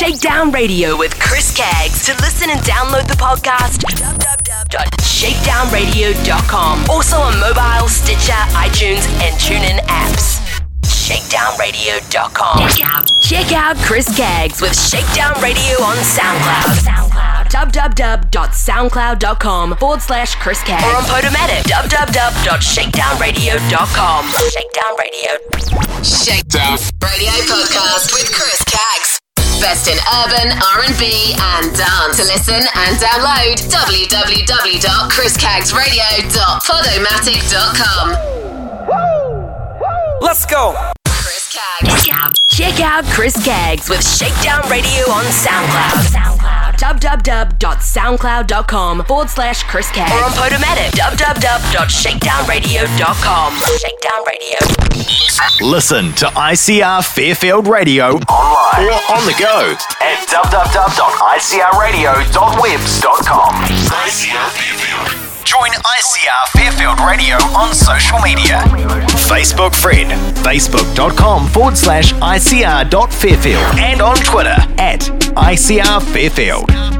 Shakedown Radio with Chris Caggs. To listen and download the podcast, www.shakedownradio.com. Also on mobile, Stitcher, iTunes, and TuneIn apps. ShakedownRadio.com. Check out, check out Chris Caggs with Shakedown Radio on SoundCloud. SoundCloud. www.soundcloud.com forward slash Chris Caggs. Or on Podomatic. www.shakedownradio.com. Shakedown Radio. Shakedown Radio Podcast with Chris Caggs. Best in urban, R&B, and dance. To listen and download, www.chriscaggsradio.podomatic.com. Let's go. Chris. Check out, check out Chris Caggs with Shakedown Radio on SoundCloud. SoundCloud. www.soundcloud.com forward slash Chris Caggs. Or on Podomatic. www.shakedownradio.com. Shakedown Radio. Listen to ICR Fairfield Radio online or on the go at www.icrradio.webs.com. ICR Fairfield. Join ICR Fairfield Radio on social media. Facebook friend, facebook.com forward slash ICR.fairfield and on Twitter at ICR Fairfield.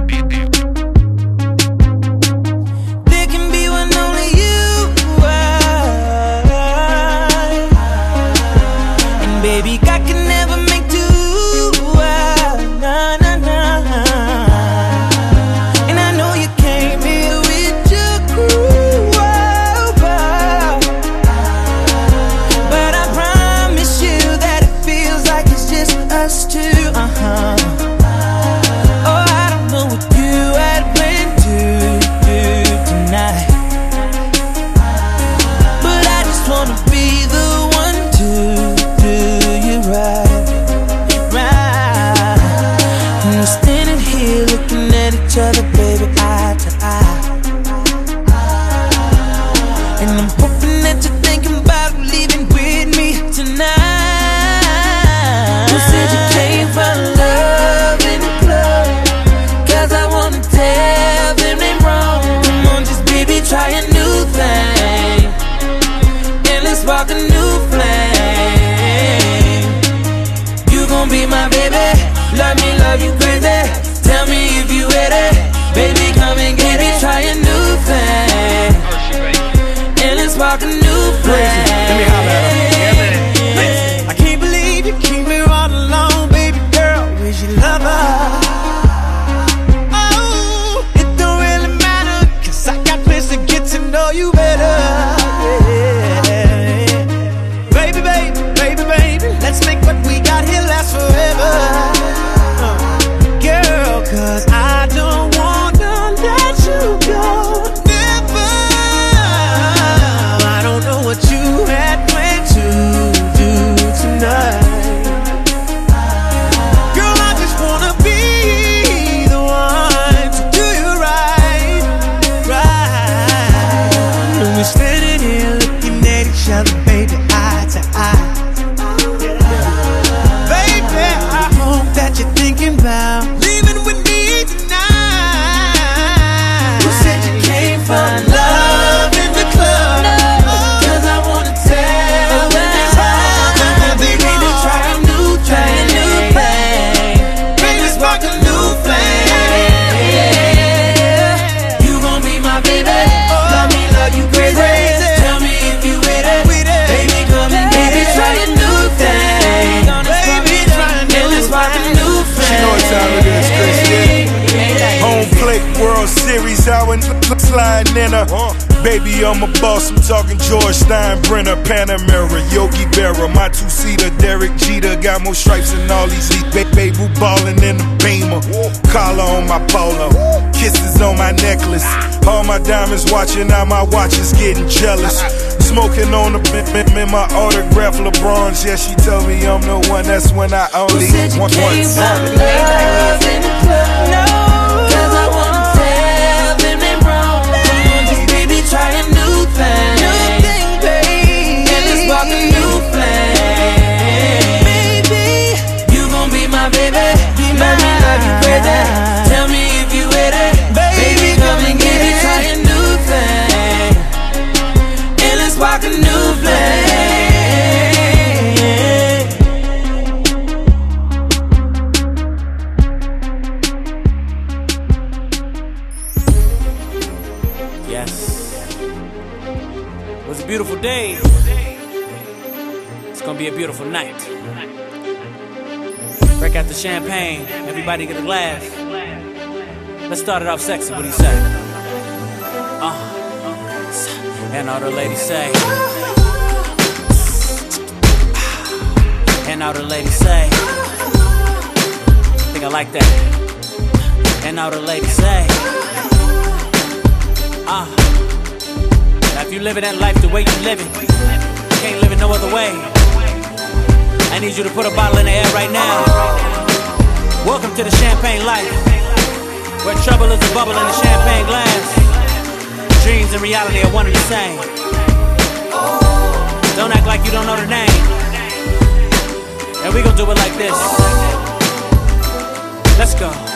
Sliding in her. Baby, I'm a boss. I'm talking George Steinbrenner, Panamera, Yogi Berra, my two-seater, Derek Jeter. Got more stripes than all these elite ba- baby ballin' in the beamer. Collar on my polo, kisses on my necklace. All my diamonds watching, now my watch is getting jealous. Smoking on the bim, bim, in my autograph LeBron's. Yeah, she told me I'm the one. That's when I only Said you want came one. love It's gonna be a beautiful night. Break out the champagne, everybody get a glass. Let's start it off sexy, what do you say? Uh, and all the ladies say. And all the ladies say. Think I like that. And all the ladies say. Uh, if You living that life the way you living. can't live it no other way. I need you to put a bottle in the air right now. Welcome to the champagne life, where trouble is a bubble in the champagne glass. Dreams and reality are one and the same. Don't act like you don't know the name. And we gon' do it like this. Let's go.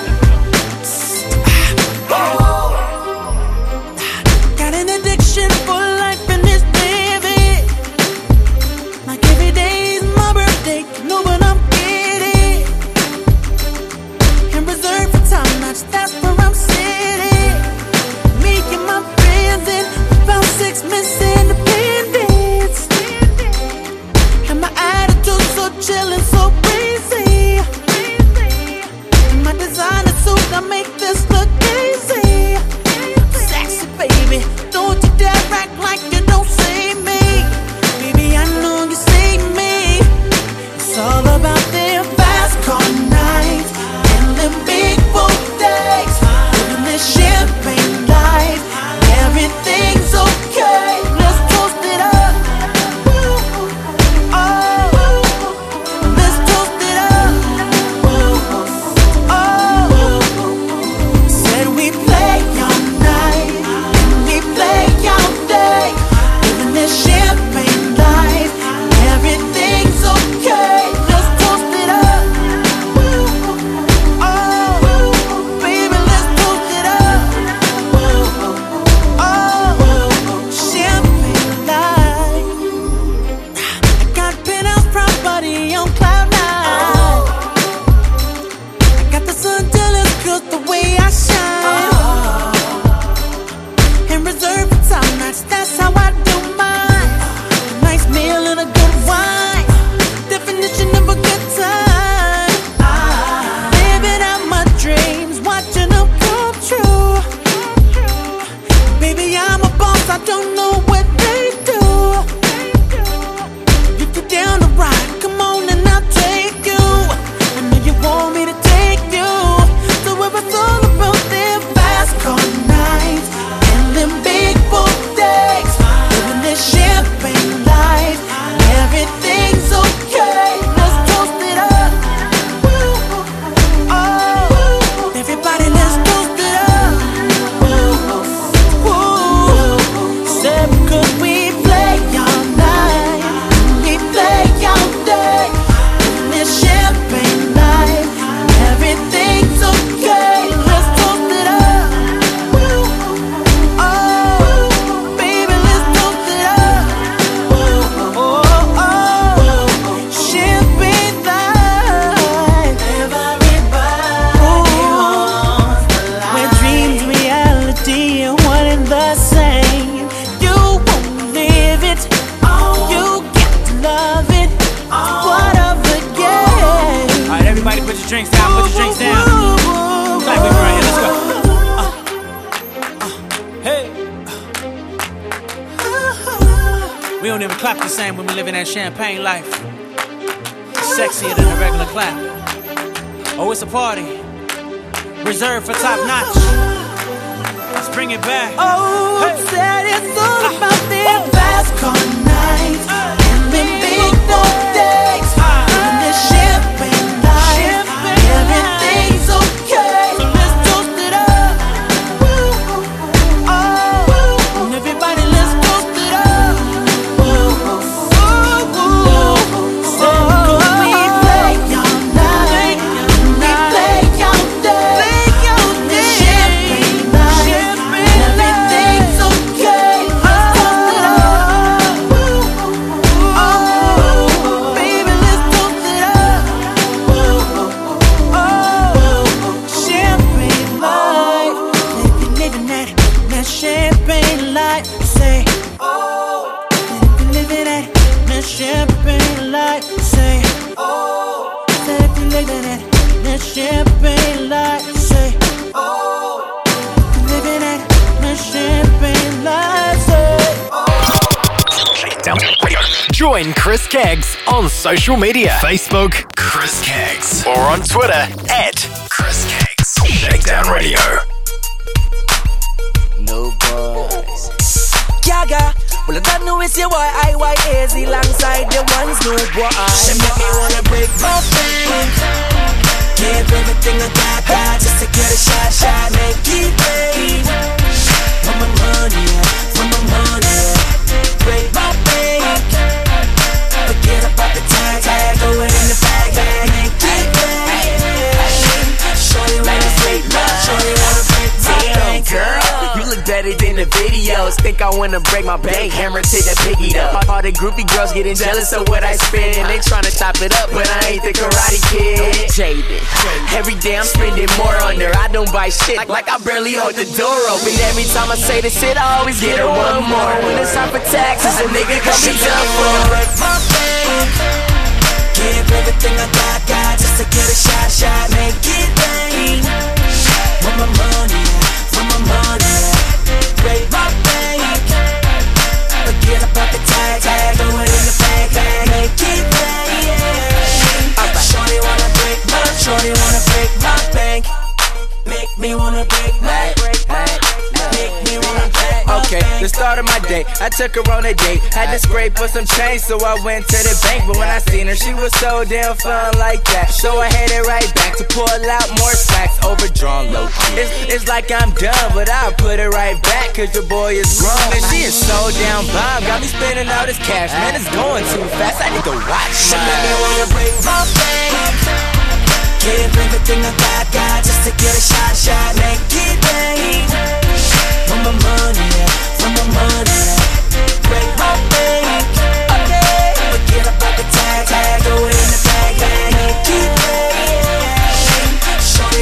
Getting jealous of what I spend, and they tryna chop it up, but I ain't the Karate Kid. Jaded. Every day I'm spending more on her. I don't buy shit like, like I barely hold the door open. Every time I say this shit, I always get her one more. When it's time for taxes, a nigga come be done for. break my bank. Give everything I got, got just to get a shot, shot, day, I took her on a date. Had to scrape for some change, so I went to the bank. But when I seen her, she was so damn fun like that. So I headed right back to pull out more stacks, overdrawn low key. It's, it's like I'm done, but I'll put it right back, cause your boy is grown. And she is so damn bomb, got me spending all this cash. Man, it's going too fast, I need to watch She me wanna break my bank. Give everything I got, got just to get a shot, shot, make it rain. For my money, for my money, break my bank. Okay, forget about the tag, tag, in the bag,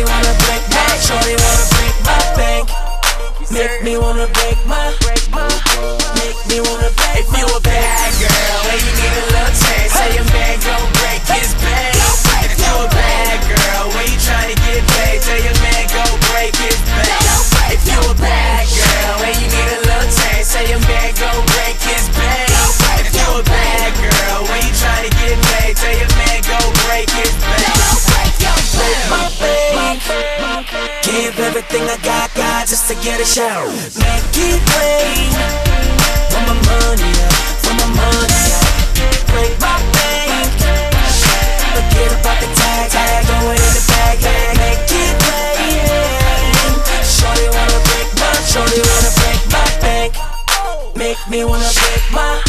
wanna break my, wanna break my bank. Make me wanna break my, everything I got, got just to get a shot. Make it rain. For my money, for my money. Break my bank. Forget about the tag, tag, in the bag, bag. Make it rain. Shorty wanna break my, shorty wanna break my bank. Make me wanna break my.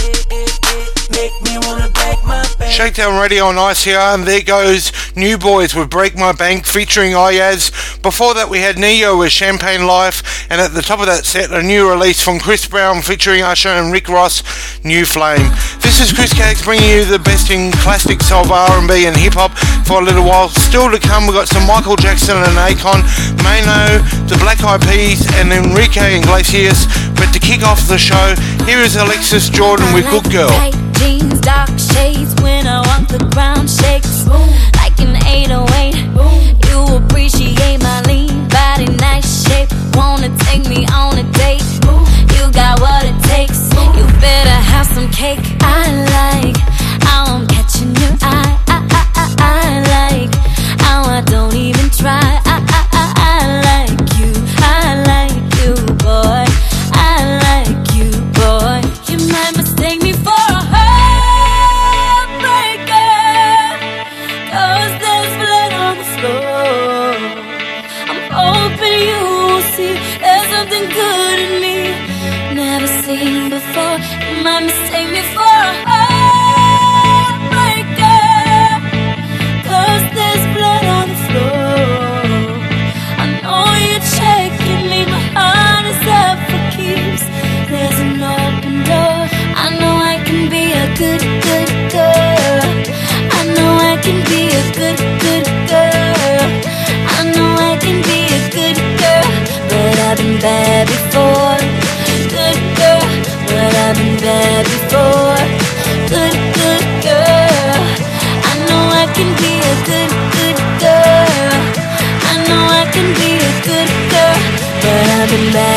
Shakedown Radio on ICR, and there goes New Boyz with Break My Bank featuring Iyaz. Before that, we had Ne-Yo with Champagne Life, and at the top of that set, a new release from Chris Brown featuring Usher and Rick Ross, New Flame. This is Chris Caggs bringing you the best in classic soul, R&B, and hip hop for a little while. Still to come, we've got some Michael Jackson and Akon, Mano, the Black Eyed Peas, and Enrique Iglesias. But to kick off the show, here is Alexis Jordan with Good Girl. Jeans, dark shades. When I the ground shakes like an 808. You appreciate my lean body, nice shape. Wanna take me on a date? You got what it takes. You better have some cake. I like how I'm catching your eye. I, I, I, I like how I don't even try. can make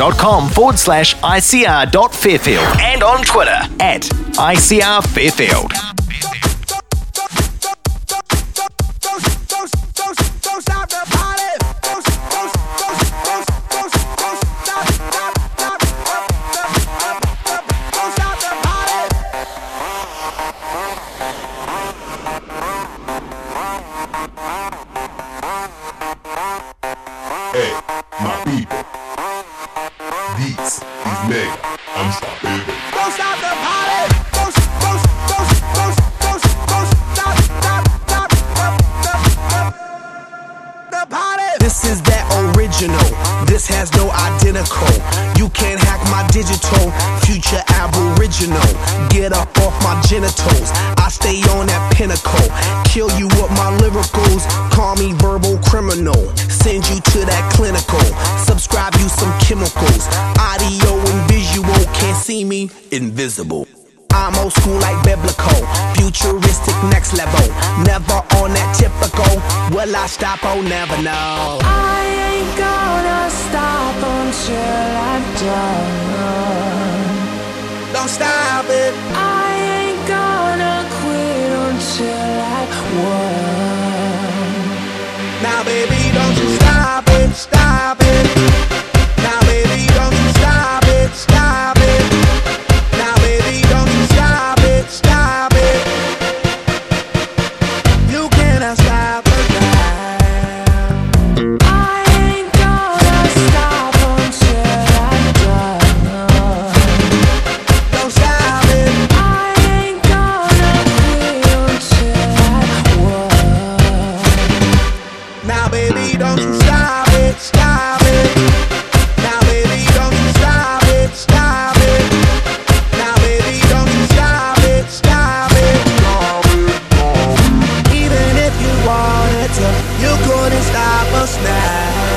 facebook.com forward slash ICR.Fairfield and on Twitter at ICR Fairfield. have enough. You couldn't stop us now.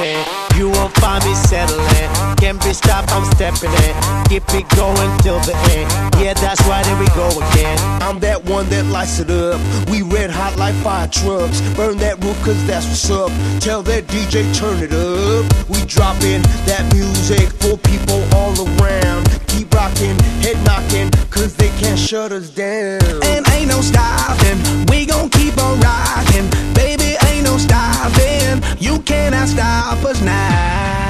You won't find me settling. Can't be stopped, I'm stepping in. Keep it going till the end. Yeah, that's why there we go again. I'm that one that lights it up. We red hot like fire trucks. Burn that roof, cause that's what's up. Tell that DJ, turn it up. We dropping that music for people all around. Keep rocking, head knocking, cause can't shut us down. And ain't no stopping, we gon' keep on rocking. Baby, ain't no stopping, you cannot stop us now.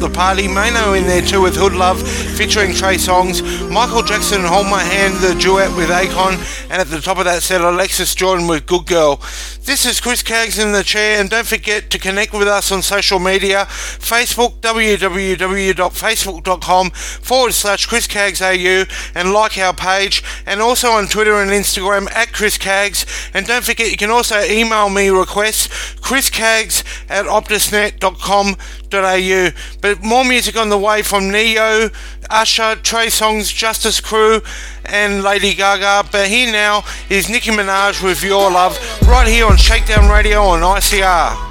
the party. Mano in there too with Hood Love featuring Trey Songz. Michael Jackson Hold My Hand, the duet with Akon. And at the top of that set, Alexis Jordan with Good Girl. This is Chris Kags in the chair. And don't forget to connect with us on social media Facebook, www.facebook.com forward slash Chris Cags AU. And like our page. And also on Twitter and Instagram at Chris Cags. And don't forget, you can also email me requests, chriscags at optusnet.com but more music on the way from Ne-Yo, Usher, Trey Songz, Justice Crew, and Lady Gaga. But here now is Nicki Minaj with Your Love right here on Shakedown Radio on ICR.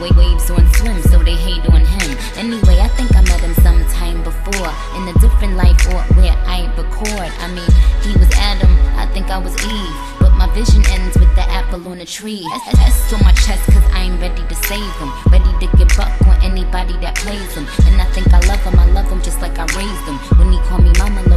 wave waves on swim so they hate on him. Anyway, I think I met him sometime before in a different life or where I record. I mean, he was Adam, I think I was Eve, but my vision ends with the apple on a tree. S on my chest, cause I'm ready to save him, ready to give up on anybody that plays him. And I think I love him, I love him just like I raised him. When he called me mama,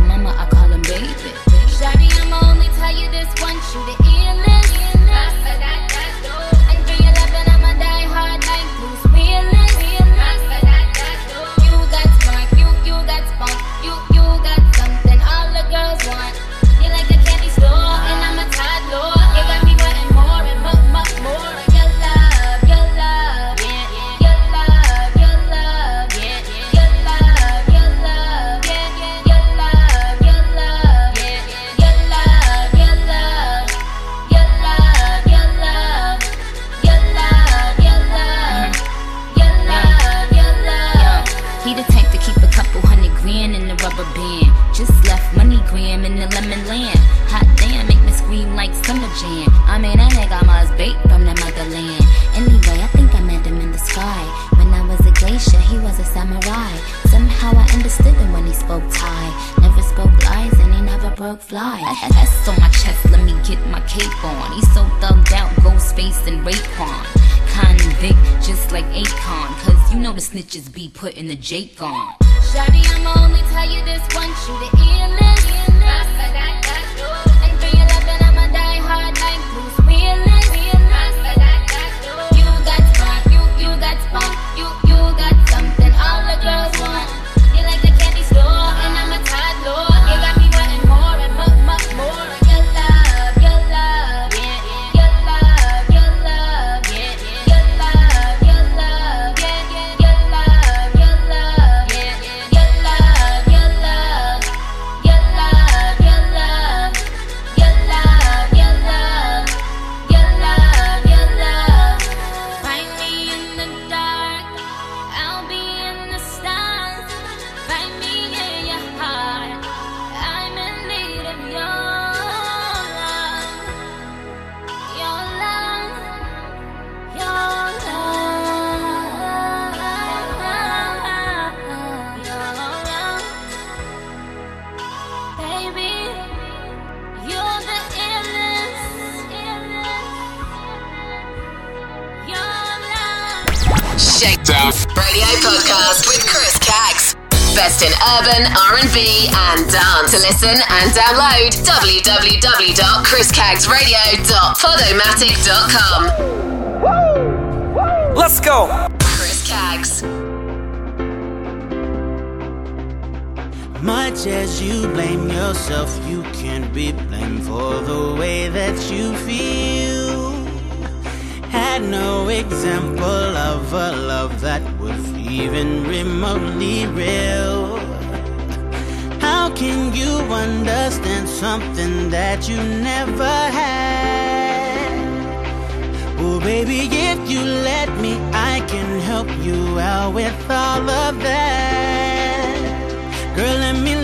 fly. S on my chest, let me get my cape on. He's so thugged out, ghost Ghostface and Raekwon. Convict, just like Akon. Cause you know the snitches be putting the Jake on. Shawty, I'ma only tell you this once, you the illest. in urban, R&B and dance. To listen and download, www.chriscagsradio.podomatic.com. Let's go. Chris Cags. Much as you blame yourself, you can't be blamed for the way that you feel. Had no example of a love that would even remotely real. How can you understand something that you never had? Oh, baby, if you let me, I can help you out with all of that. Girl, let me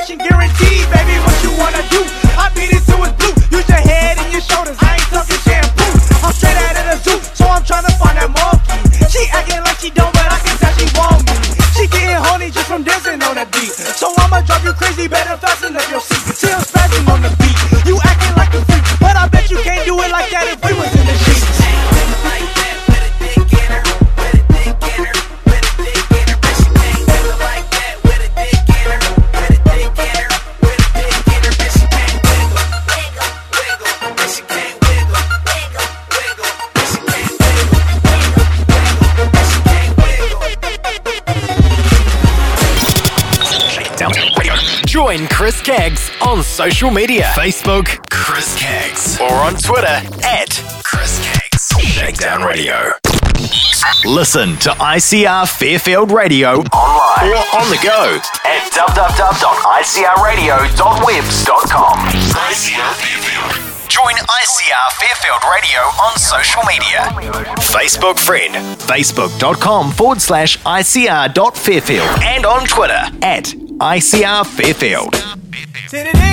satisfaction guaranteed, baby. What you wanna do? Keggs on social media Facebook, Chris Keggs, or on Twitter at Chris Keggs. Shakedown Radio. Listen to ICR Fairfield Radio online or on the go at www.icrradio.webs.com. Join ICR Fairfield Radio on social media. Facebook friend, facebook.com forward slash ICR.Fairfield, and on Twitter at ICR Fairfield. Till it.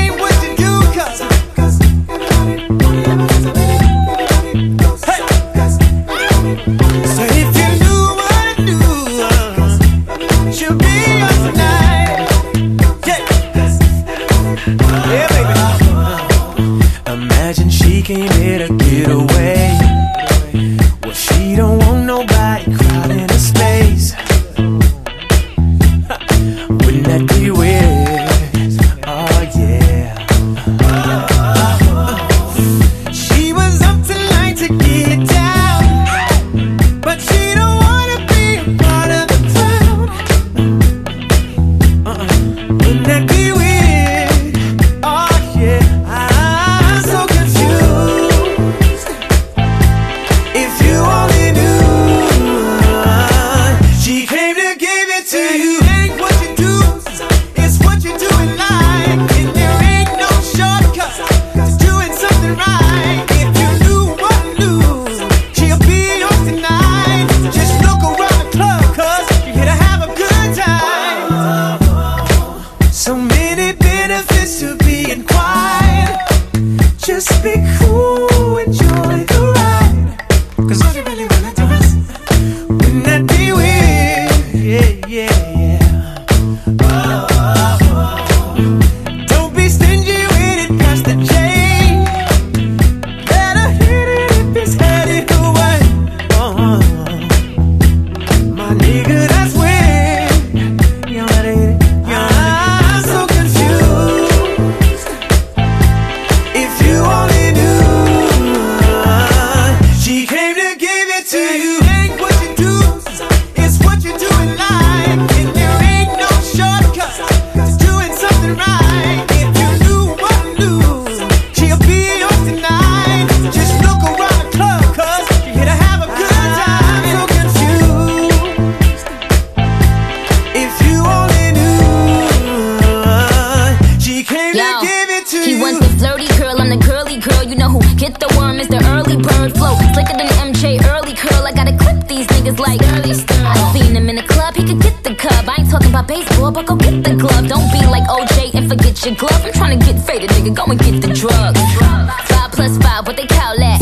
they call that.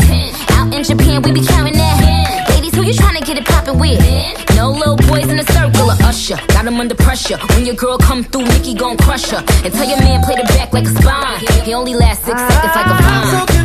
Out in Japan, we be counting that. Ladies, who you trying to get it poppin' with? No little boys in the circle of Usher. Got them under pressure. When your girl come through, Nicki gon' crush her. And tell your man play the back like a spine. He only lasts six seconds like a vine.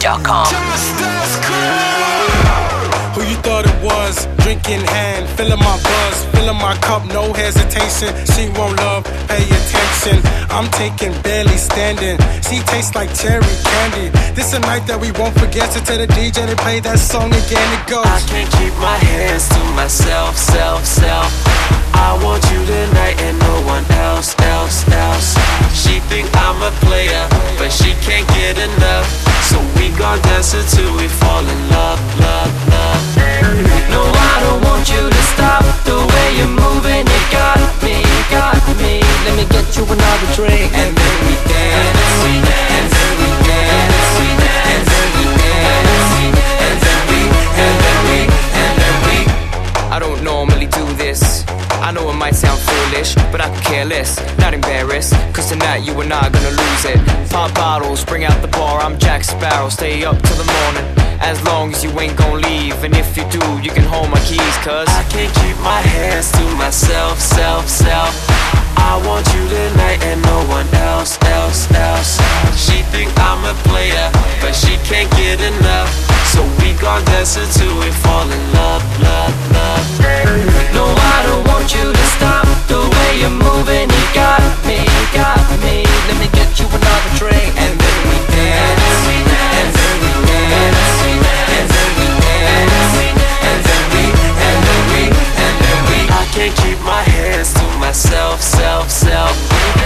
Shakedownradio.com. Who you thought it was? Drink in hand, filling my buzz, filling my cup, no hesitation. She won't love, pay attention. I'm taking barely standing. She tastes like cherry candy. This a night that we won't forget. So tell the DJ to play that song again. It goes. I can't keep my hands to myself, self, self. I want you tonight and no one else, else, else. She think I'm a player, but she can't get enough. So we gon' dance until we fall in love, love, love. No, I don't want you to stop the way you're moving. You got me, got me. Let me get you another drink and then we dance, and then we dance, and we dance, we dance, I know it might sound foolish, but I could care less. Not embarrassed, cause tonight you are gonna lose it. Pop bottles, bring out the bar. I'm Jack Sparrow, stay up till the morning. As long as you ain't gon' leave, and if you do, you can hold my keys, cuz I can't keep my hands to myself, self, self. I want you tonight and no one else, else, else. She think I'm a player, but she can't get enough. So we gon' dance until we fall in love, love, love. No, I don't want you to stop the way you're moving. You got me, got me. Let me get you another drink and then we dance, and then we dance, and then we dance, and then we, and then we, and then we. I can't keep my hands to myself, self, self.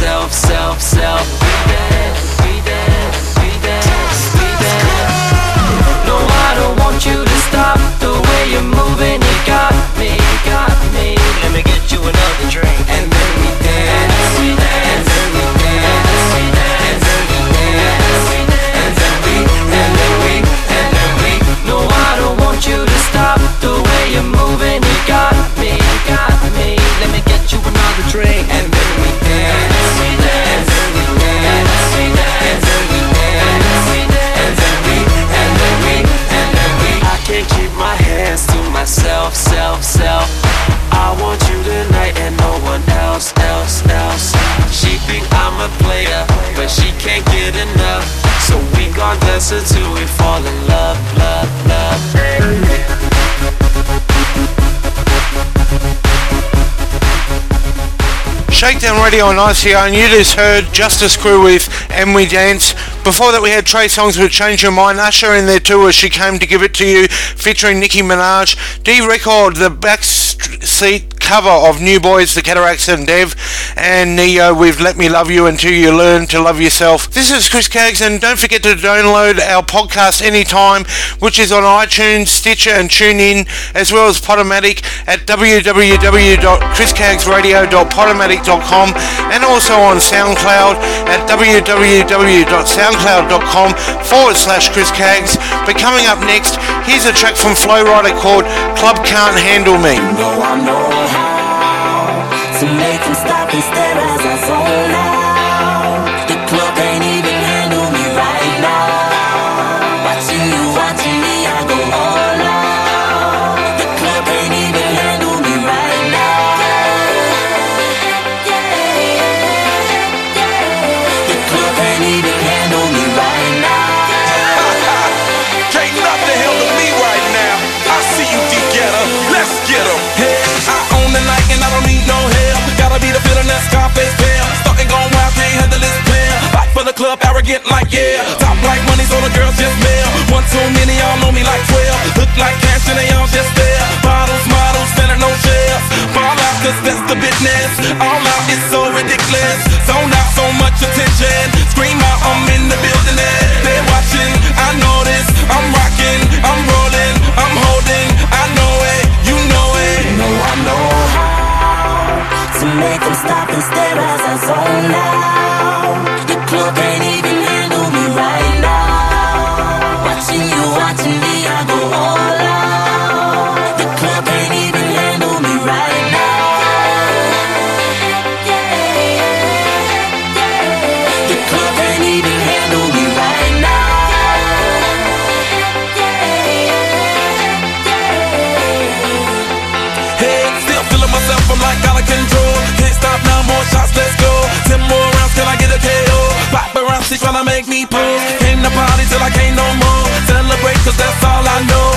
To myself, self, self. We dance, we dance, we dance, we dance. No, I don't want you to stop the way you're moving. You got me, got me. Let me get you another drink So we gon' dance until we fall in love, love, love. Shakedown Radio on ICR, and you just heard Justice Crew with And We Dance. Before that, we had Trey Songz with Change Your Mind. Usher in there too, as she came to give it to you, featuring Nicki Minaj. D Record, the backseat cover of New Boyz, The Cataracs, and Dev. And Ne-Yo with Let Me Love You Until You Learn to Love Yourself. This is Chris Caggs, and don't forget to download our podcast anytime, which is on iTunes, Stitcher, and TuneIn, as well as Podomatic at www.chriscaggsradio.podomatic.com and also on SoundCloud at www.soundcloud.com forward slash Chris Caggs. But coming up next, here's a track from Flo Rida called Club Can't Handle Me. To the like yeah. Top like money, so the girls just mail. One too many, y'all know me like 12. Look like cash and they all just there. Bottles, models, selling no shares. Fall out, cause that's the business. All out is so ridiculous. Zone out, so much attention. Scream out, I'm in the building. They're watching, I know this. I'm rocking, I'm rolling, I'm holding. I know it, you know it. No, I know how to make them stop and stare as I zone out. Cause that's all I know.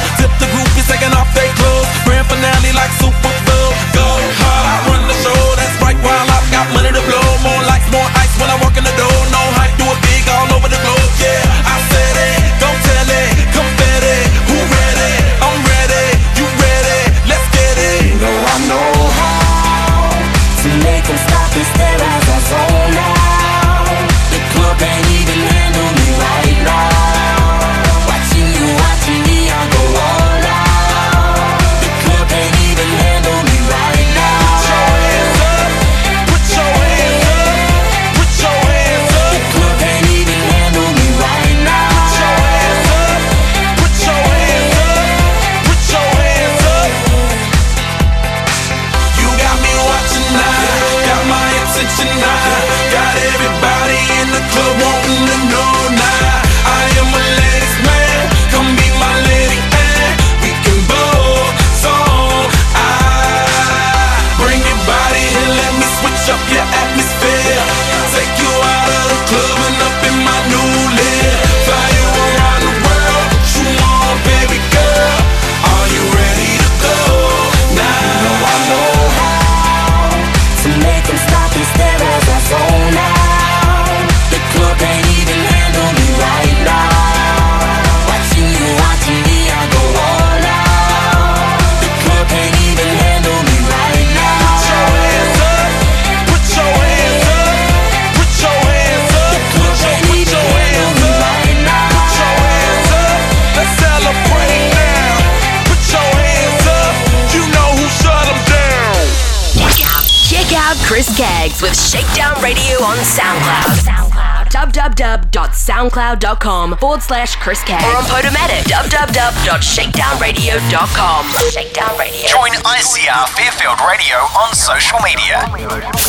with Shakedown Radio on SoundCloud. www.soundcloud.com forward slash Chris K. Or on Podomatic, www.shakedownradio.com. Shakedown Radio. Join ICR Fairfield Radio on social media.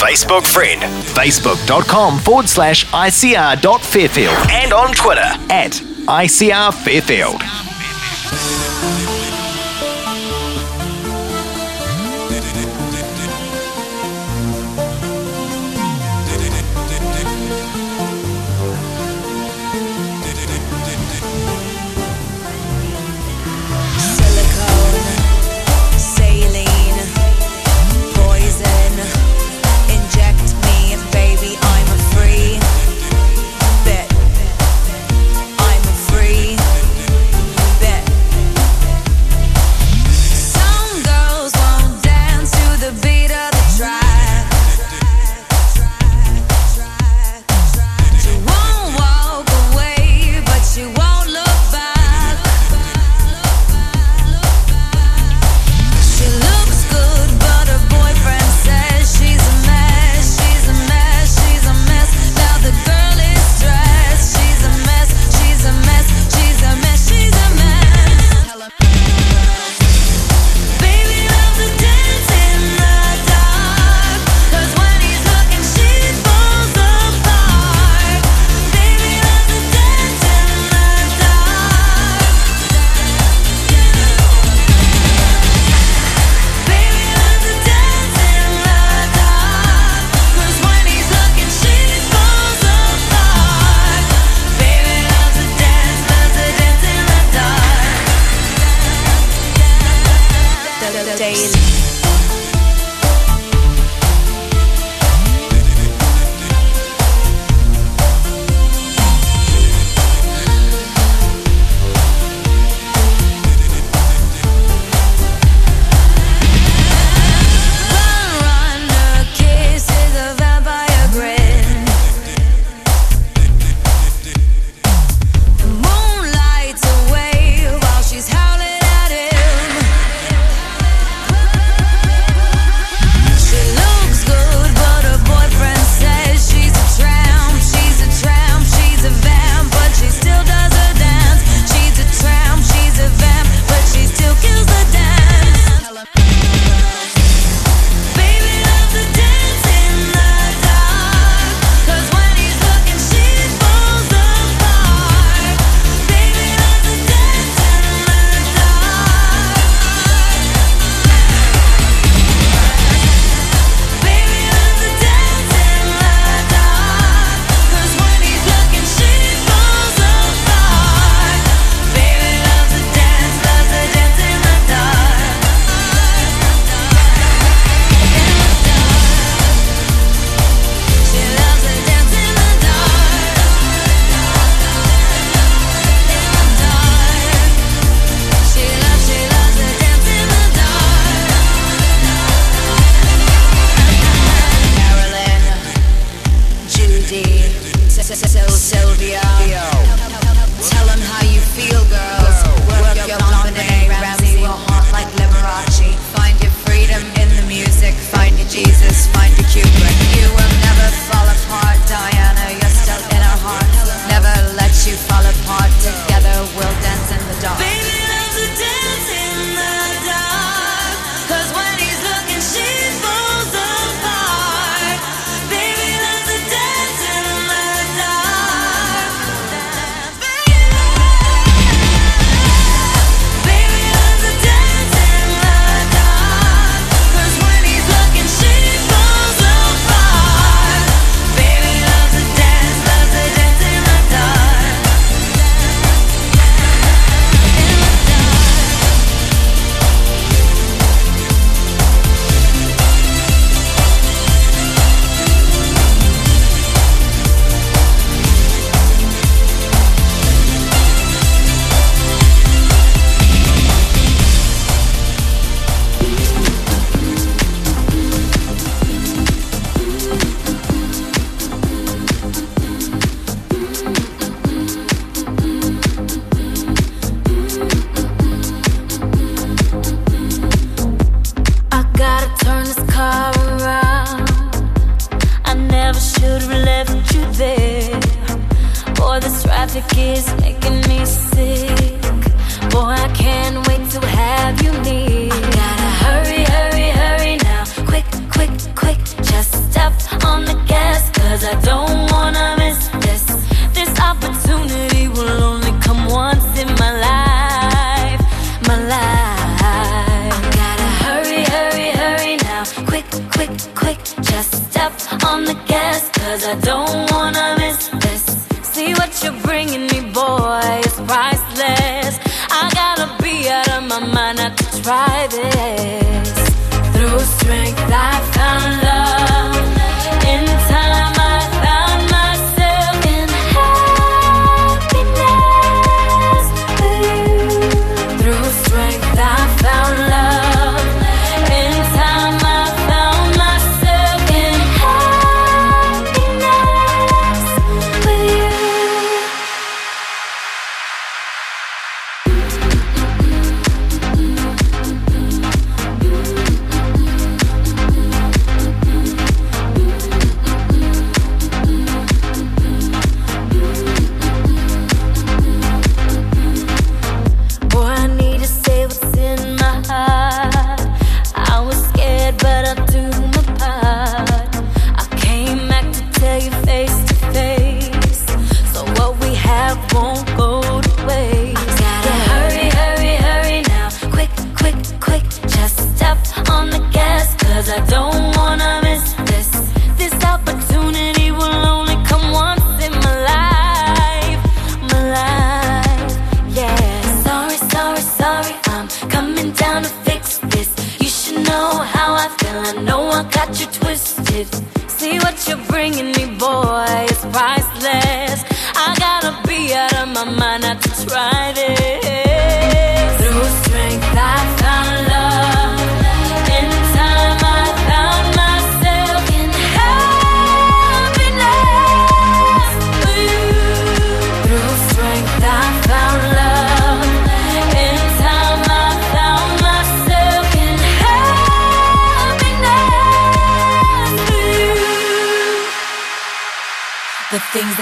Facebook friend, facebook.com forward slash ICR.fairfield. And on Twitter at ICR Fairfield.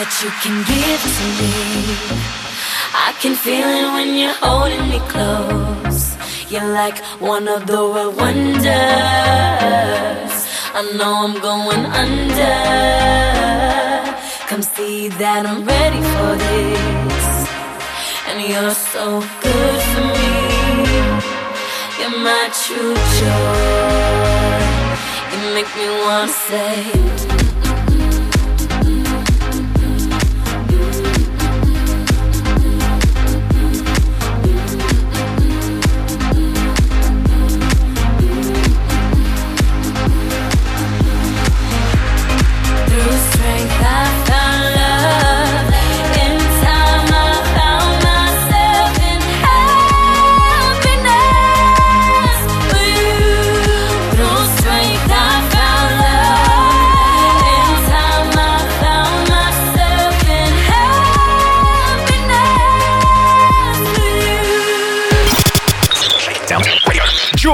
that you can give to me. I can feel it when you're holding me close. You're like one of the world wonders. I know I'm going under. Come see that I'm ready for this. And you're so good for me. You're my true joy. You make me wanna say.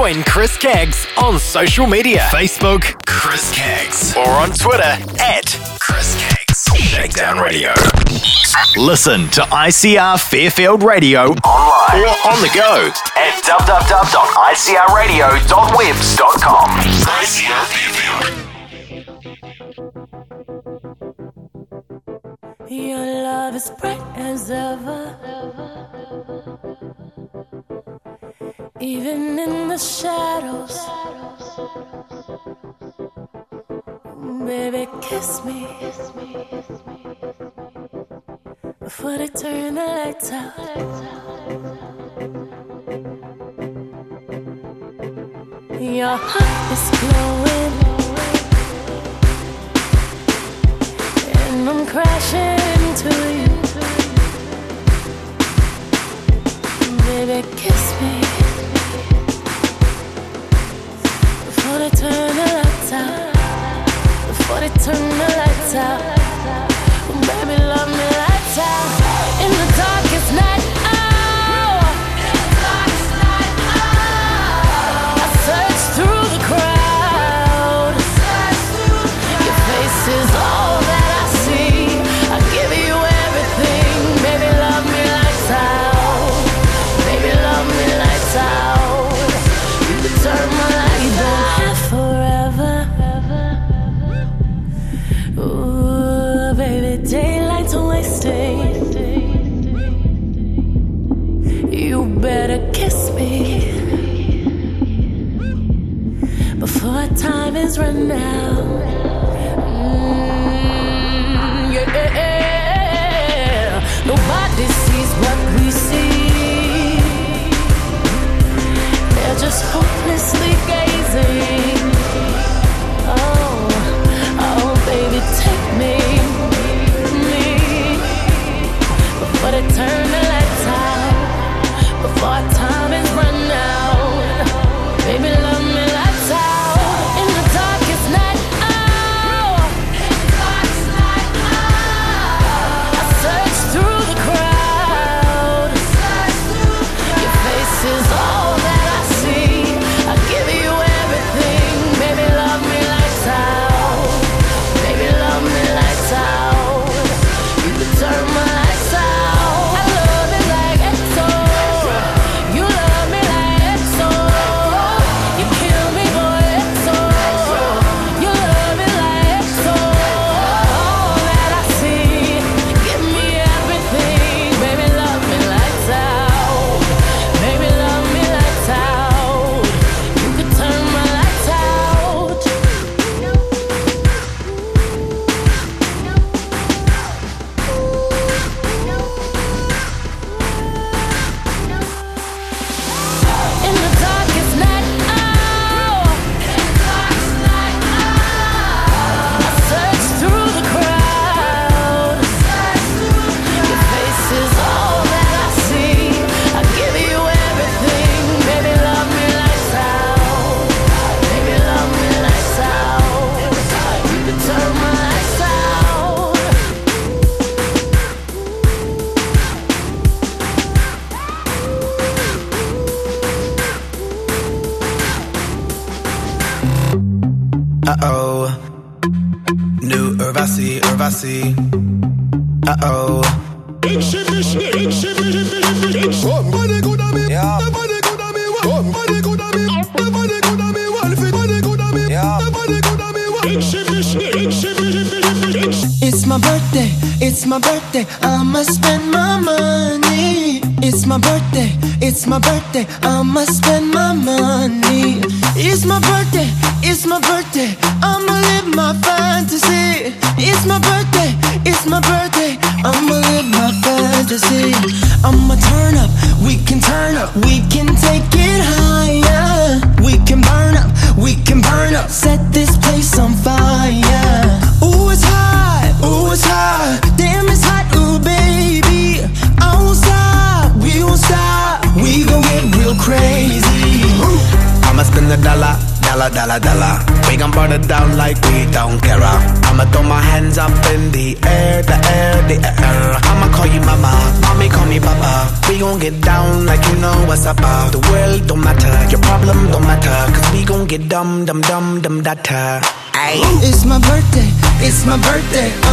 Join Chris Keggs on social media Facebook, Chris Keggs, or on Twitter at Chris Keggs. Shakedown Radio. Listen to ICR Fairfield Radio online or on the go at www.icrradio.webs.com. Your love is bright as ever. Even in the shadows, baby, kiss me. Before they turn the lights out, your heart is glowing, and I'm crashing into you. Baby, kiss me. they turn the lights out. Before they turn the lights out. Baby, love me lights out. now. tie. It's my birthday, it's my birthday.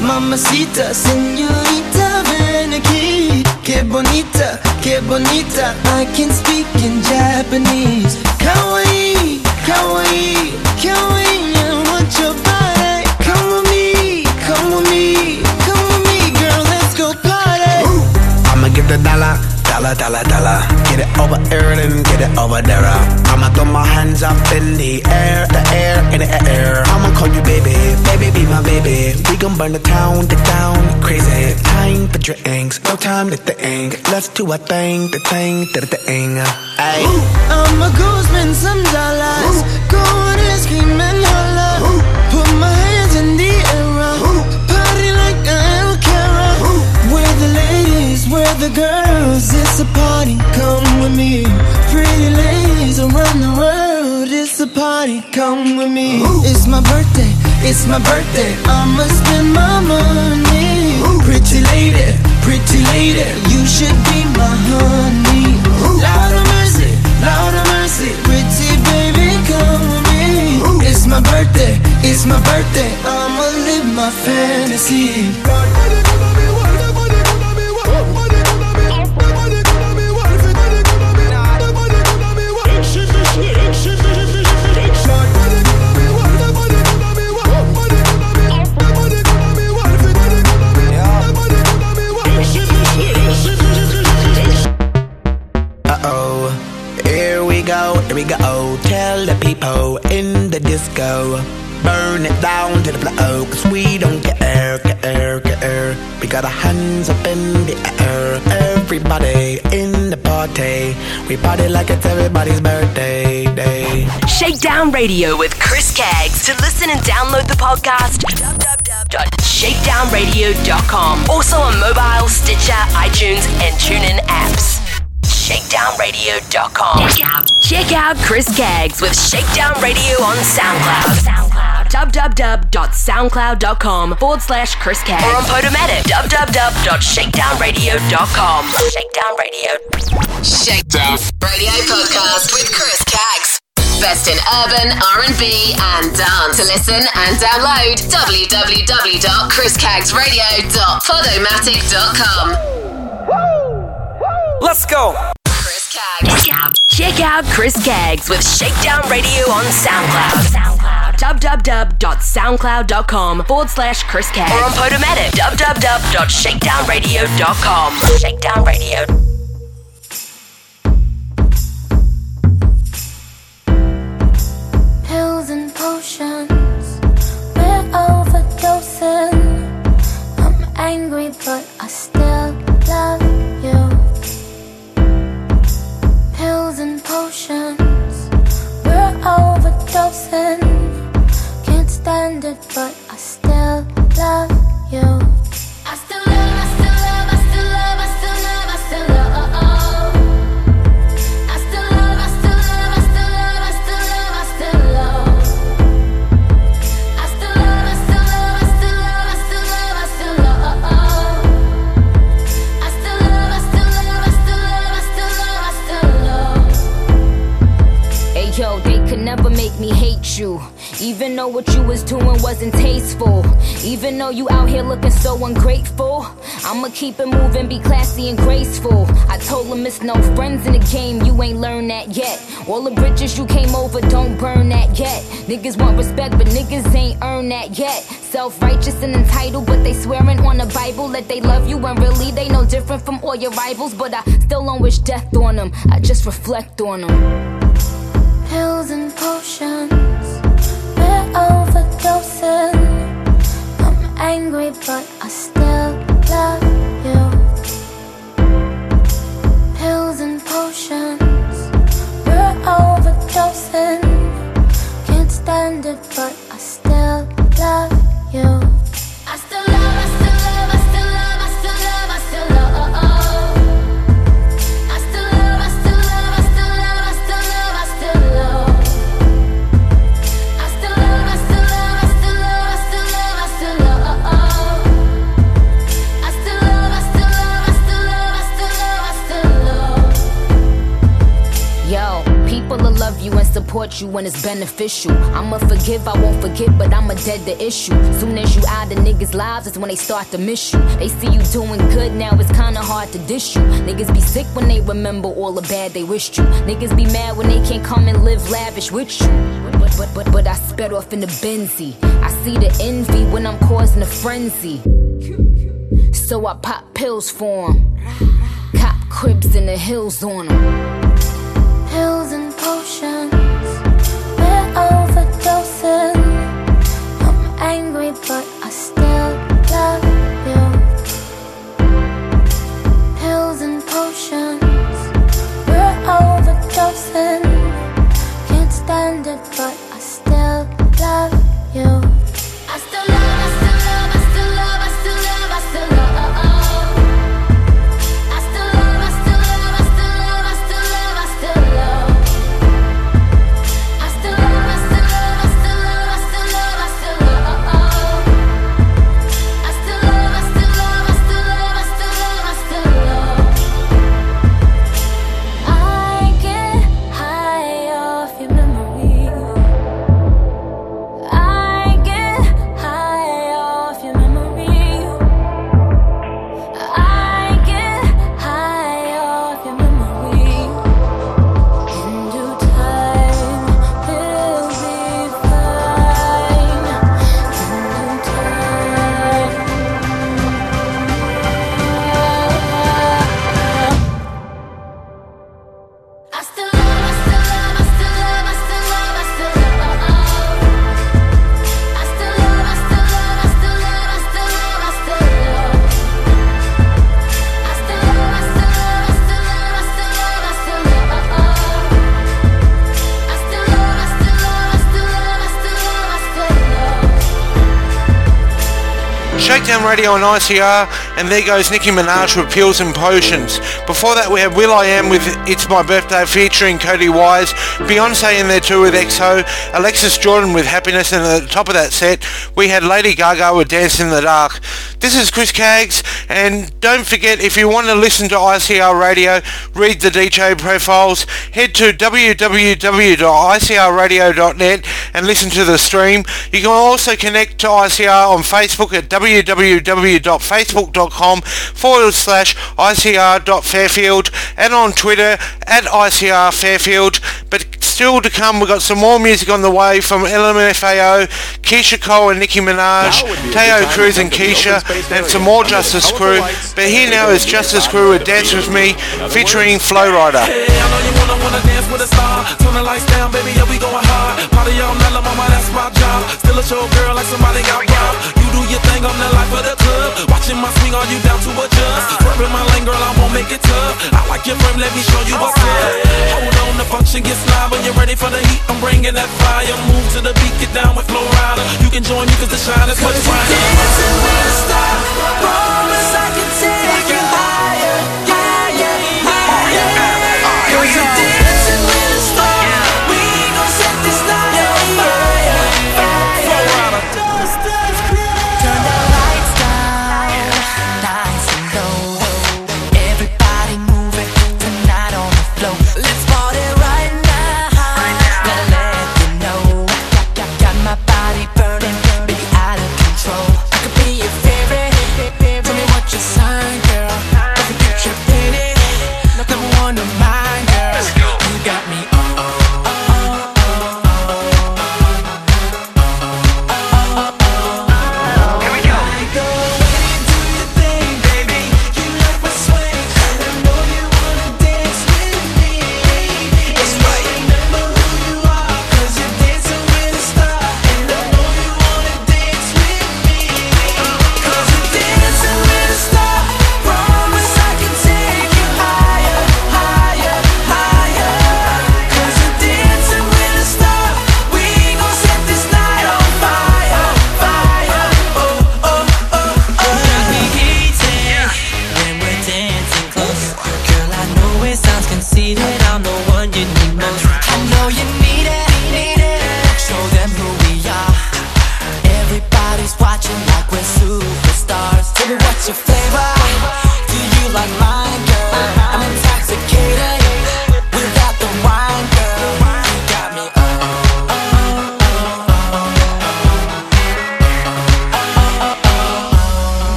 Mamacita, señorita, ven aquí Que bonita, que bonita. I can speak in Japanese. Kawaii, kawaii, kawaii I want your body. Come with me, come with me Come with me, girl, let's go party. I'ma get the dollar dollar, dollar, dollar. Get it over here get it over there. I'ma throw my hands up in the air, the air, in the air. I'ma call you baby, baby, be my baby. We gon' burn the town, the town, crazy. Time for drinks, no time to think. Let's do a thing, the thing, the thing. Ay. I'm a spend some dollars. Ooh. Going and scheming. other girls, it's a party, come with me Pretty ladies around the world, it's a party, come with me Ooh. It's my birthday, it's my birthday, I'ma spend my money Ooh. Pretty lady, pretty lady, you should be my honey Ooh. Loud of mercy, loud of mercy, pretty baby, come with me Ooh. It's my birthday, it's my birthday, I'ma live my fantasy go, here we go. Tell the people in the disco, burn it down to the floor, cause we don't care, care, care. We got our hands up in the air, everybody in the party. We party like it's everybody's birthday day. Shakedown Radio with Chris Keggs. To listen and download the podcast, www.shakedownradio.com. Also on mobile, Stitcher, iTunes, and TuneIn apps. ShakedownRadio.com. Check out, check out Chris Keggs with Shakedown Radio on SoundCloud. SoundCloud. www.soundcloud.com forward slash Chris Keggs. Or on Podomatic. www.shakedownradio.com. Shakedown Radio. Shakedown Radio Podcast with Chris Caggs. Best in urban, R&B, and dance. To listen and download, www.chriscaggsradio.podomatic.com. Let's go. Check out, check out Chris Keggs with Shakedown Radio on SoundCloud. SoundCloud. www.soundcloud.com forward slash Chris Keggs. Or on Podomatic. www.shakedownradio.com. Shakedown Radio. Pills and potions, we're overdosing. I'm angry, but I still love you. Potions, we're overdosing. Can't stand it, but I still love you. Hate you. Even though what you was doing wasn't tasteful. Even though you out here looking so ungrateful. I'ma keep it moving, be classy and graceful. I told them it's no friends in the game, you ain't learned that yet. All the bridges you came over, don't burn that yet. Niggas want respect, but niggas ain't earned that yet. Self righteous and entitled, but they swearing on the Bible that they love you, and really they no different from all your rivals. But I still don't wish death on them, I just reflect on them. Pills and potions, we're overdosing. I'm angry, but I still love you. Pills and potions, we're overdosing. Can't stand it, but I still love you. You you when it's beneficial. I'ma forgive, I won't forget, but I'ma dead the issue. Soon as you out of niggas' lives, is when they start to miss you. They see you doing good now, it's kinda hard to dish you. Niggas be sick when they remember all the bad they wished you. Niggas be mad when they can't come and live lavish with you. But, but, but, but I sped off in the Benzie. I see the envy when I'm causing a frenzy. So I pop pills for 'em. Cop cribs in the hills on 'em. Pills and Radio on ICR, and there goes Nicki Minaj with Pills and Potions. Before that, we have will.i.am with It's My Birthday featuring Cody Wise, Beyonce in there too with XO, Alexis Jordan with Happiness, and at the top of that set, we had Lady Gaga with Dance in the Dark. This is Chris Kaggs, and don't forget if you want to listen to ICR Radio, read the DJ profiles, head to www.icrradio.net and listen to the stream. You can also connect to ICR on Facebook at www.facebook.com forward slash ICR.fairfield and on Twitter at ICR Fairfield. But still to come. We've got some more music on the way from LMFAO, Keyshia Cole and Nicki Minaj, Taio Cruz and Kesha, and some more Justice Crew. But here now is Justice Crew with Dance With Me featuring flow Flo Rida. Hey, do your thing, I'm the life of the club. Watching my swing, all you down to adjust. Swerving my lane, girl, I won't make it tough. I like your frame, let me show you what's up. Hold on, the function gets live when you ready for the heat? I'm bringing that fire. Move to the beat, get down with Flo Rida. You can join me cause the shine is much brighter. Cause you dancing with a stop. Promise I can take you high.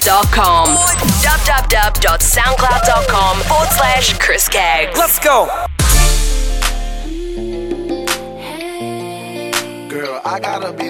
soundcloud.com dot www.soundcloud.com forward slash Chris Keggs. Let's go. Girl, I gotta be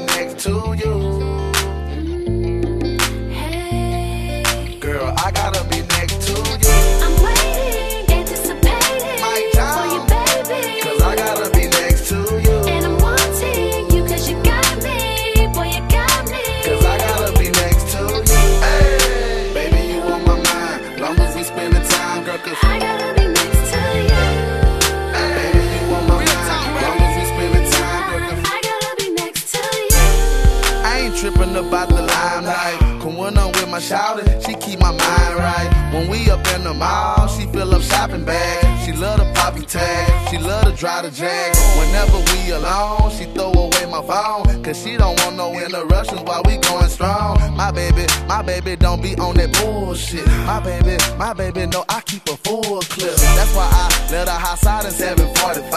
mom, she fill up shopping bags. She love the poppy tag, she love to dry the jag. Whenever we alone, she throw away my phone. Cause she don't want no interruptions while we going strong. My baby, my baby don't be on that bullshit. My baby, my baby know I keep a full clip. That's why I let her hot side in 745.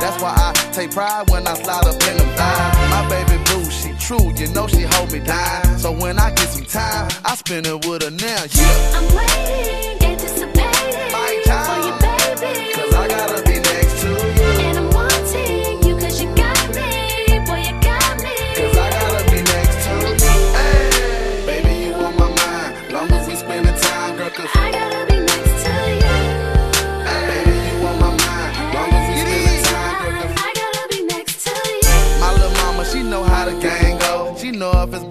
That's why I take pride when I slide up in them thighs. My baby blue, she true, you know she hold me down. So when I get some time, I spend it with her now. Yeah. I'm waiting.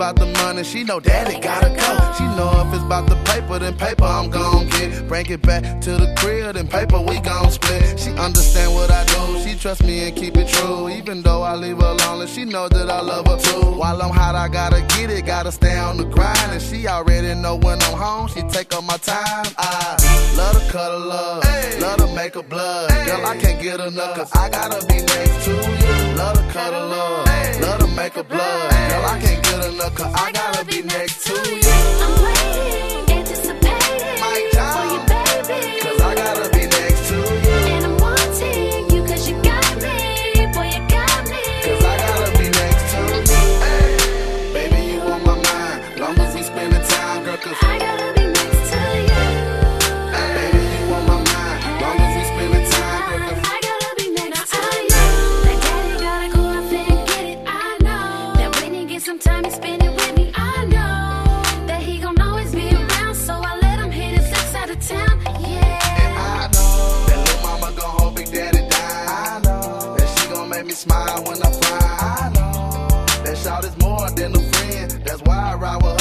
about the money, she know daddy gotta go. She know if it's about the paper, then paper I'm gon' get. Bring it back to the crib, then paper we gon' split. She understand what I do, she trust me and keep it true. Even though I leave her lonely, she know that I love her too. While I'm hot, I gotta get it, gotta stay on the grind. And she already know when I'm home, she take up my time. I love to cuddle up, Ay. love to make her blood. Girl, I can't get enough, cause I gotta be next to you. Love to cuddle up, Ay. love to gon' make a blood. Girl, I can't get enough, cause I gotta be next to you. I'm waiting, anticipating for you, baby. Cause I gotta be. smile when I fly. I know that shout is more than a friend. That's why I ride with her.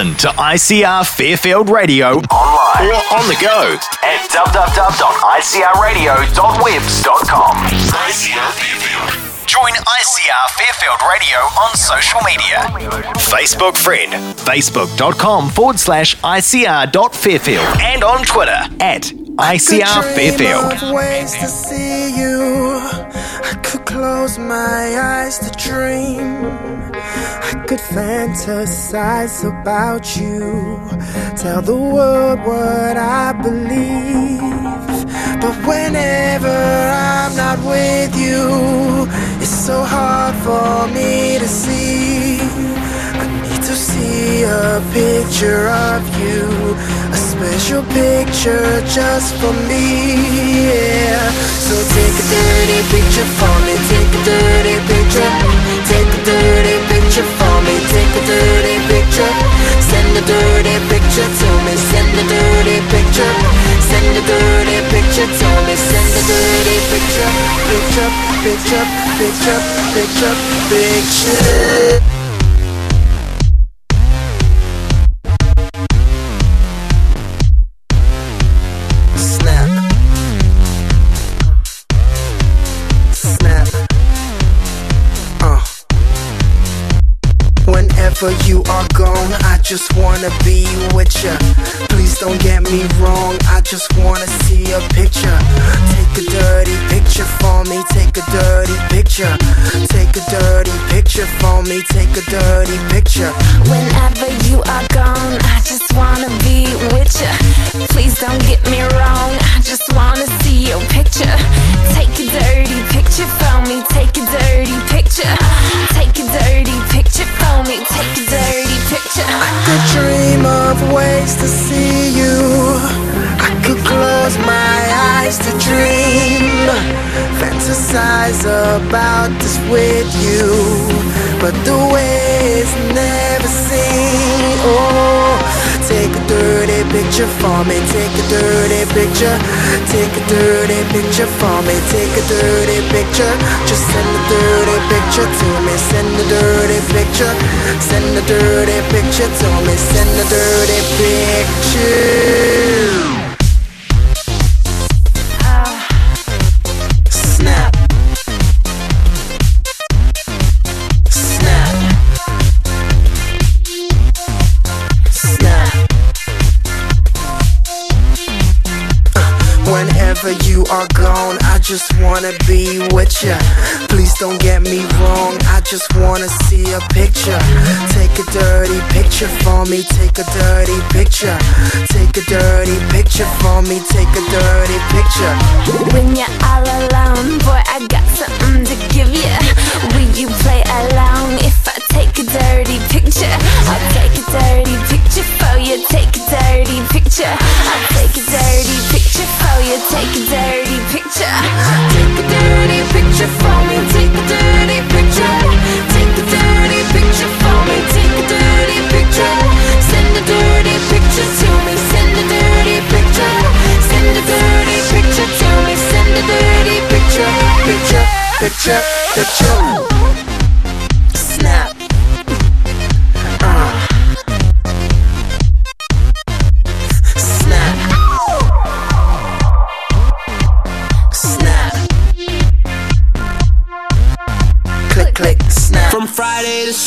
Listen to ICR Fairfield Radio online or on the go at www.icrradio.webs.com. ICR Fairfield. Join ICR Fairfield Radio on social media. Facebook friend, facebook.com forward slash ICR.fairfield. And on Twitter at ICR Fairfield. ways to see you. I could close my eyes to dream. I could fantasize about you. Tell the world what I believe. But whenever I'm not with you, it's so hard for me to see. I need to see a picture of you, a special picture just for me. Yeah. So take a dirty picture for me, take a dirty picture, take a dirty picture for me, take a dirty picture. Send a dirty picture to me, send a dirty picture, send a dirty picture to me, send a dirty picture, picture, picture, picture, picture, picture. Whenever you are gone, I just wanna be with ya. Please don't get me wrong, I just wanna see a picture. Take a dirty picture for me, take a dirty picture. Take a dirty picture for me, take a dirty picture. Whenever you are gone, I just wanna be with ya. Please don't get me wrong, I just wanna see your picture. Take a dirty picture for me, take a dirty picture. Take a I could dream of ways to see you. I could close my eyes to dream. Fantasize about this with you. But the way never seen. Oh, dirty picture for me. Take a dirty picture. Take a dirty picture for me. Take a dirty picture. Just send a dirty picture to me. Send a dirty picture. Send a dirty picture to me. Send a dirty picture. Just wanna be with ya. Please don't get me wrong, I just wanna see a picture. Take a dirty picture for me, take a dirty picture. Take a dirty picture for me, take a dirty picture. When you're all alone, boy, I got something to give you. Will you play along if I take a dirty picture? I'll take a dirty picture for you. Take a dirty picture. I'll you. Take a dirty picture. Take a dirty picture for me. Take a dirty picture. Take a dirty picture for me. Take a dirty picture. Send a dirty picture to me. Send a dirty picture. Send a dirty picture to me. Send a dirty picture. Picture, picture, picture.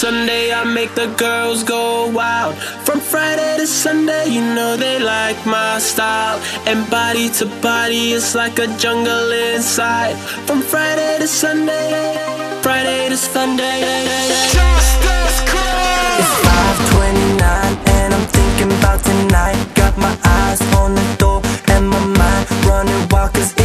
Sunday, I make the girls go wild. From Friday to Sunday, you know they like my style. And body to body, it's like a jungle inside. From Friday to Sunday, Friday to Sunday. It's 529 and I'm thinking about tonight. Got my eyes on the door and my mind running wild. Cause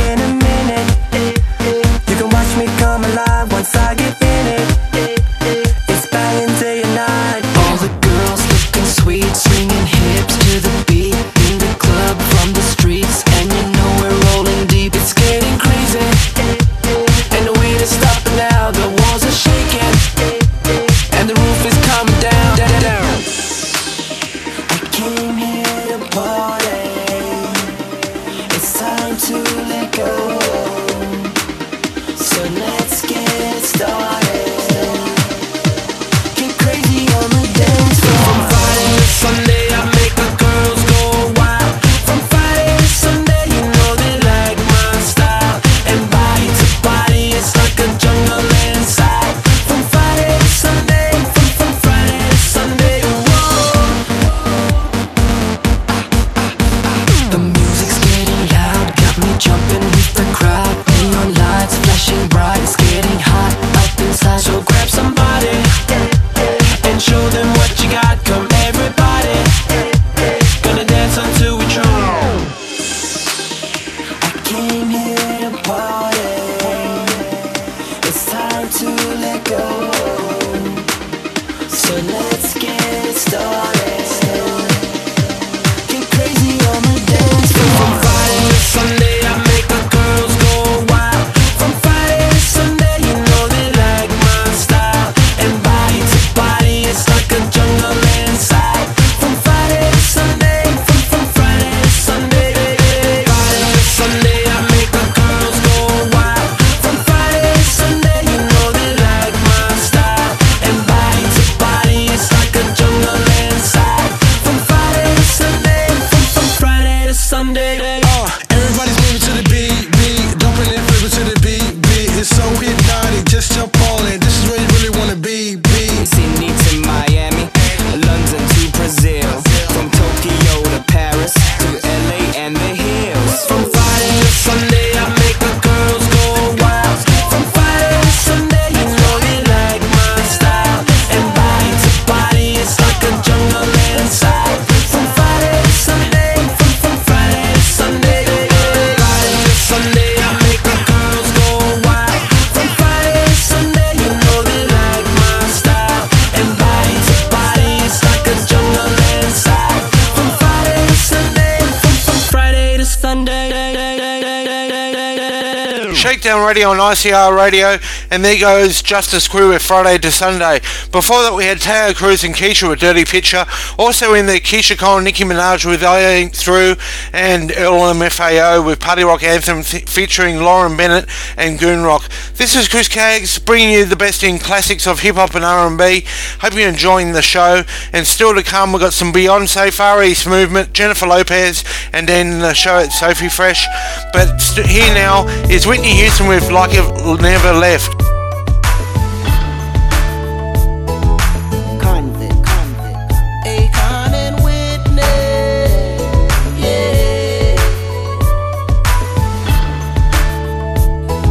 ICR Radio, and there goes Justice Crew with Friday to Sunday. Before that, we had Taio Cruz and Kesha with Dirty Picture. Also in there, Keyshia Cole and Nicki Minaj with I Ain't Through, and LMFAO with Party Rock Anthem th- featuring Lauren Bennett and Goon Rock. This is Chris Kaggs bringing you the best in classics of hip hop and R&B. Hope you're enjoying the show. And still to come, we've got some Beyonce, Far East Movement, Jennifer Lopez, and then the show at Sophie Fresh. But here now is Whitney Houston with Like It Never Left.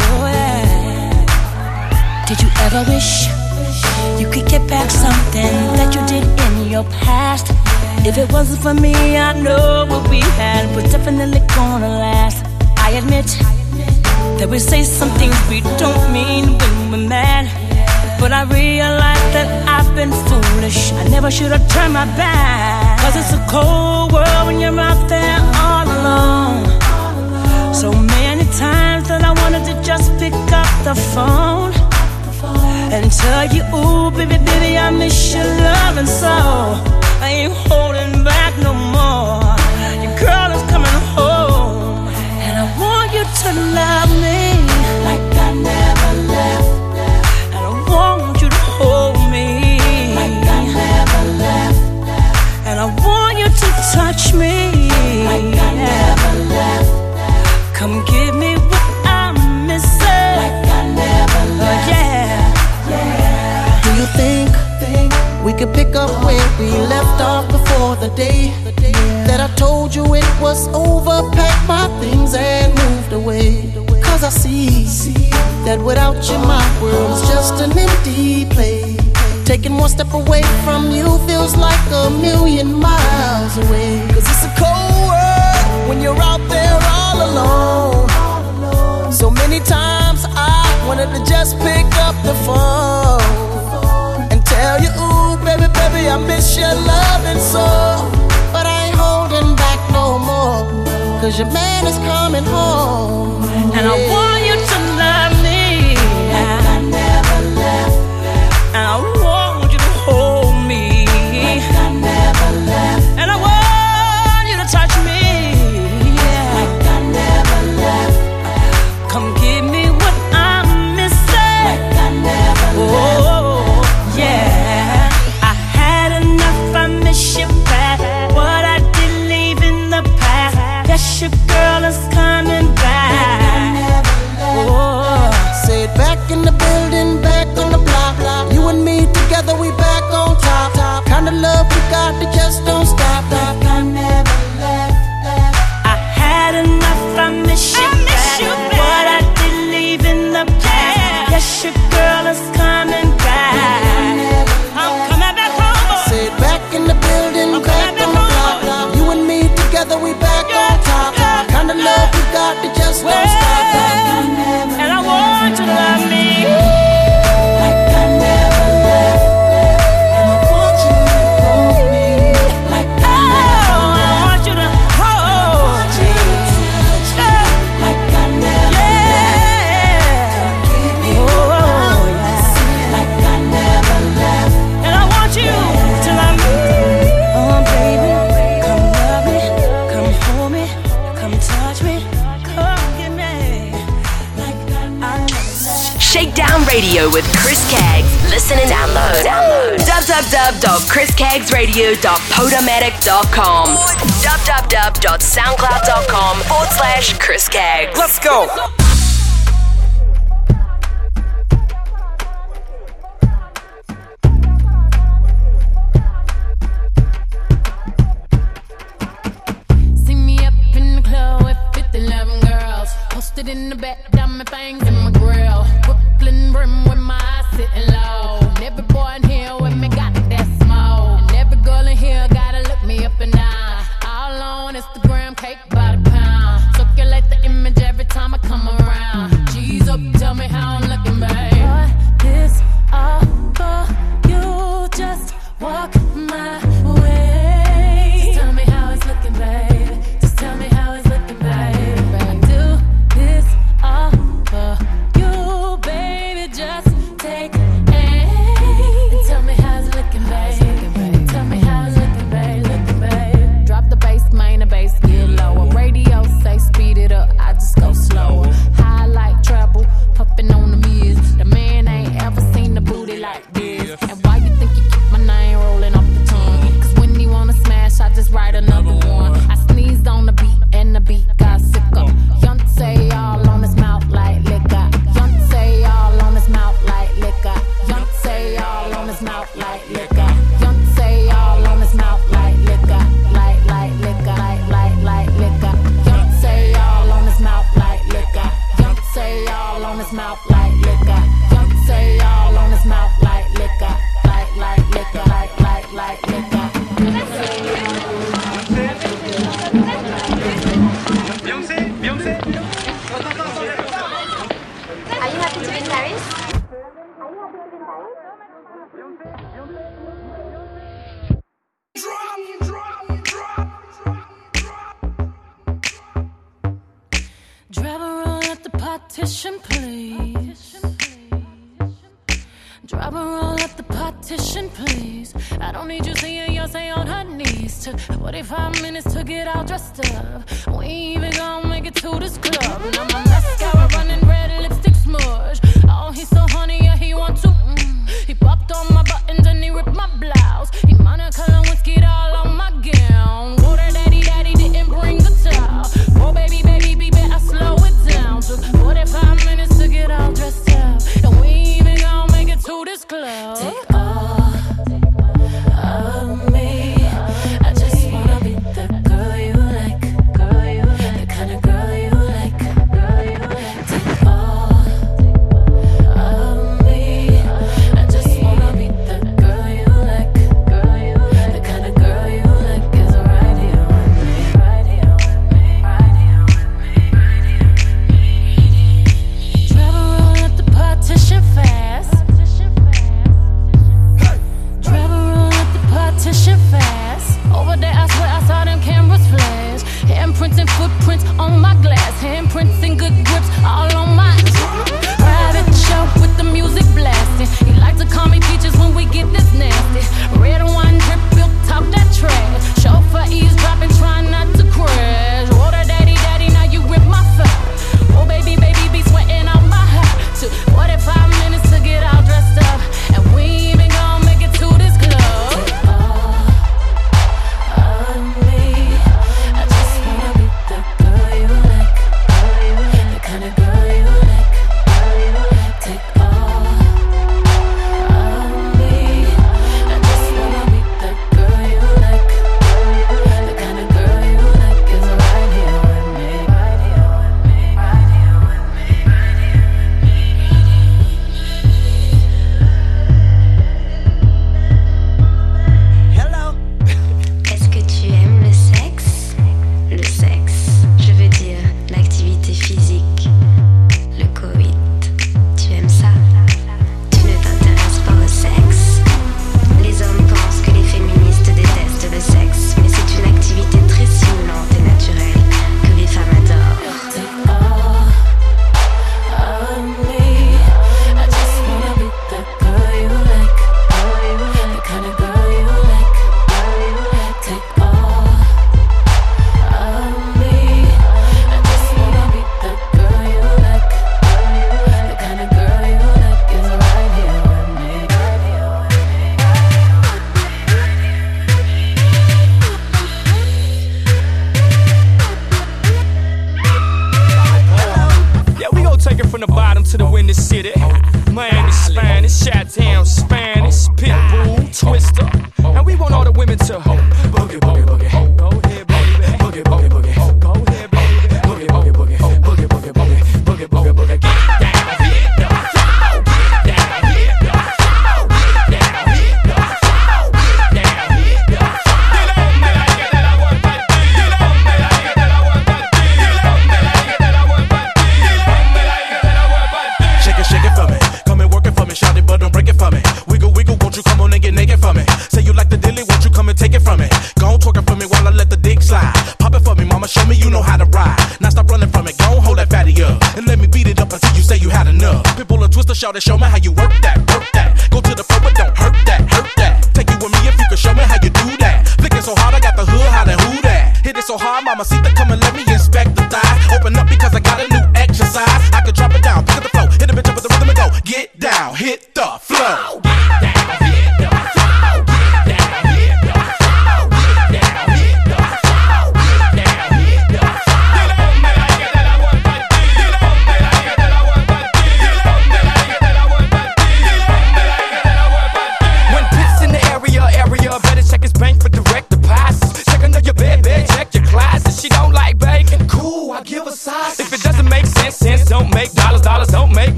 Oh, yeah. Did you ever wish you could get back something that you did in your past? If it wasn't for me, I know what we had was definitely gonna last. I admit that we say some things we don't mean when we're mad. But I realize that I've been foolish. I never should have turned my back. Cause it's a cold world when you're out there all alone. So many times that I wanted to just pick up the phone and tell you, ooh, baby, baby, I miss your love, and so I ain't holding back no more. Your girl is coming to love me like I never left. And I want you to hold me like I never left. And I want you to touch me like I never left. Come give me what I'm missing like I never left. Oh, yeah. Do you think we could pick up where we left off before the day that I told you it was over? Packed my things and moved away. Cause I see that without you, my world's just an empty place. Taking one step away from you feels like a million miles away. Cause it's a cold world when you're out there all alone. So many times I wanted to just pick up the phone and tell you, ooh, baby, baby, I miss your loving so. No more. Cause your man is coming home. And I want you to love me like I never left. And I want with Chris Kaggs. Listen and download. Download. www.chriskaggsradio.podomatic.com. www.soundcloud.com forward slash Chris Kaggs. Let's go.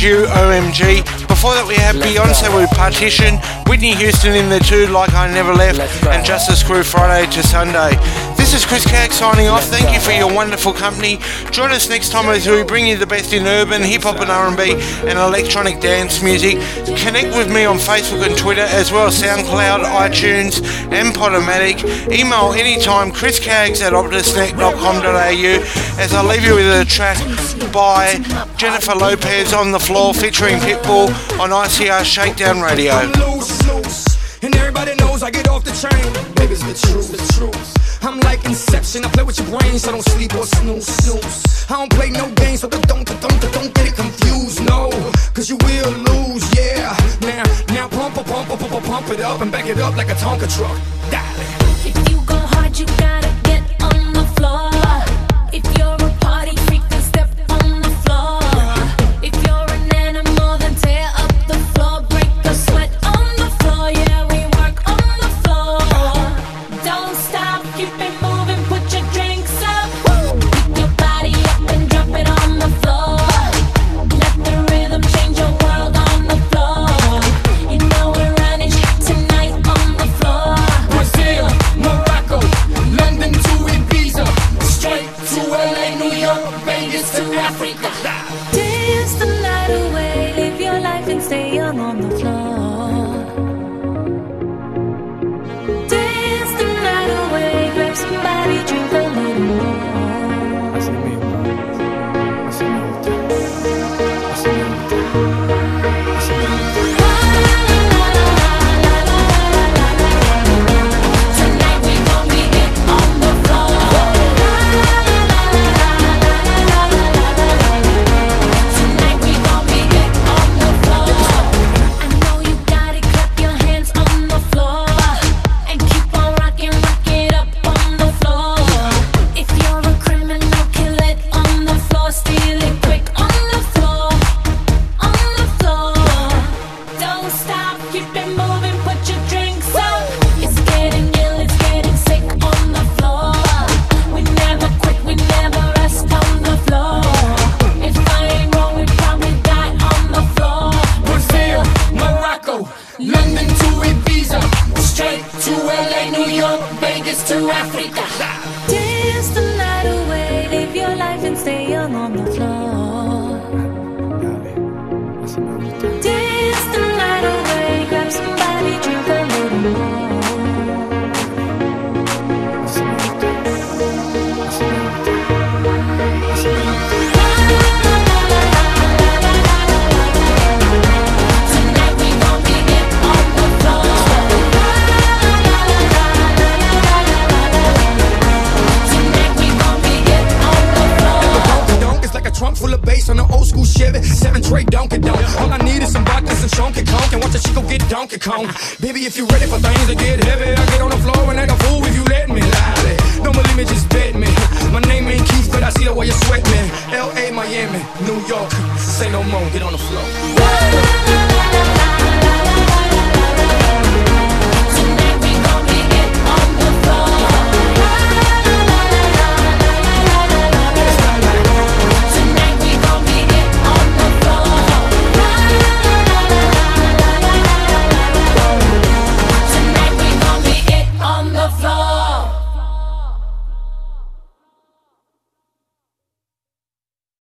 You, OMG. Before that, we had Beyonce with Partition, Whitney Houston in the two, Like I Never Left, and Justice Crew Friday to Sunday. This is Chris Kag signing off. Thank you for your wonderful company. Join us next time as we bring you the best in urban, hip hop and R&B and electronic dance music. Connect with me on Facebook and Twitter as well as SoundCloud, iTunes and Podomatic. Email anytime chriscaggs at optusnet.com.au as I leave you with a track by Jennifer Lopez on the floor featuring Pitbull on ICR Shakedown Radio. And everybody knows I get off the train. Baby, it's the truth, the truth. I'm like Inception. I play with your brains, so I don't sleep or snooze, snooze. I don't play no games, so don't, don't, don't, don't get it confused. No, cause you will lose, yeah. Now, now pump, pump, pump, pump, pump, pump it up and back it up like a Tonka truck. If you go hard, you gotta get on the floor. If you're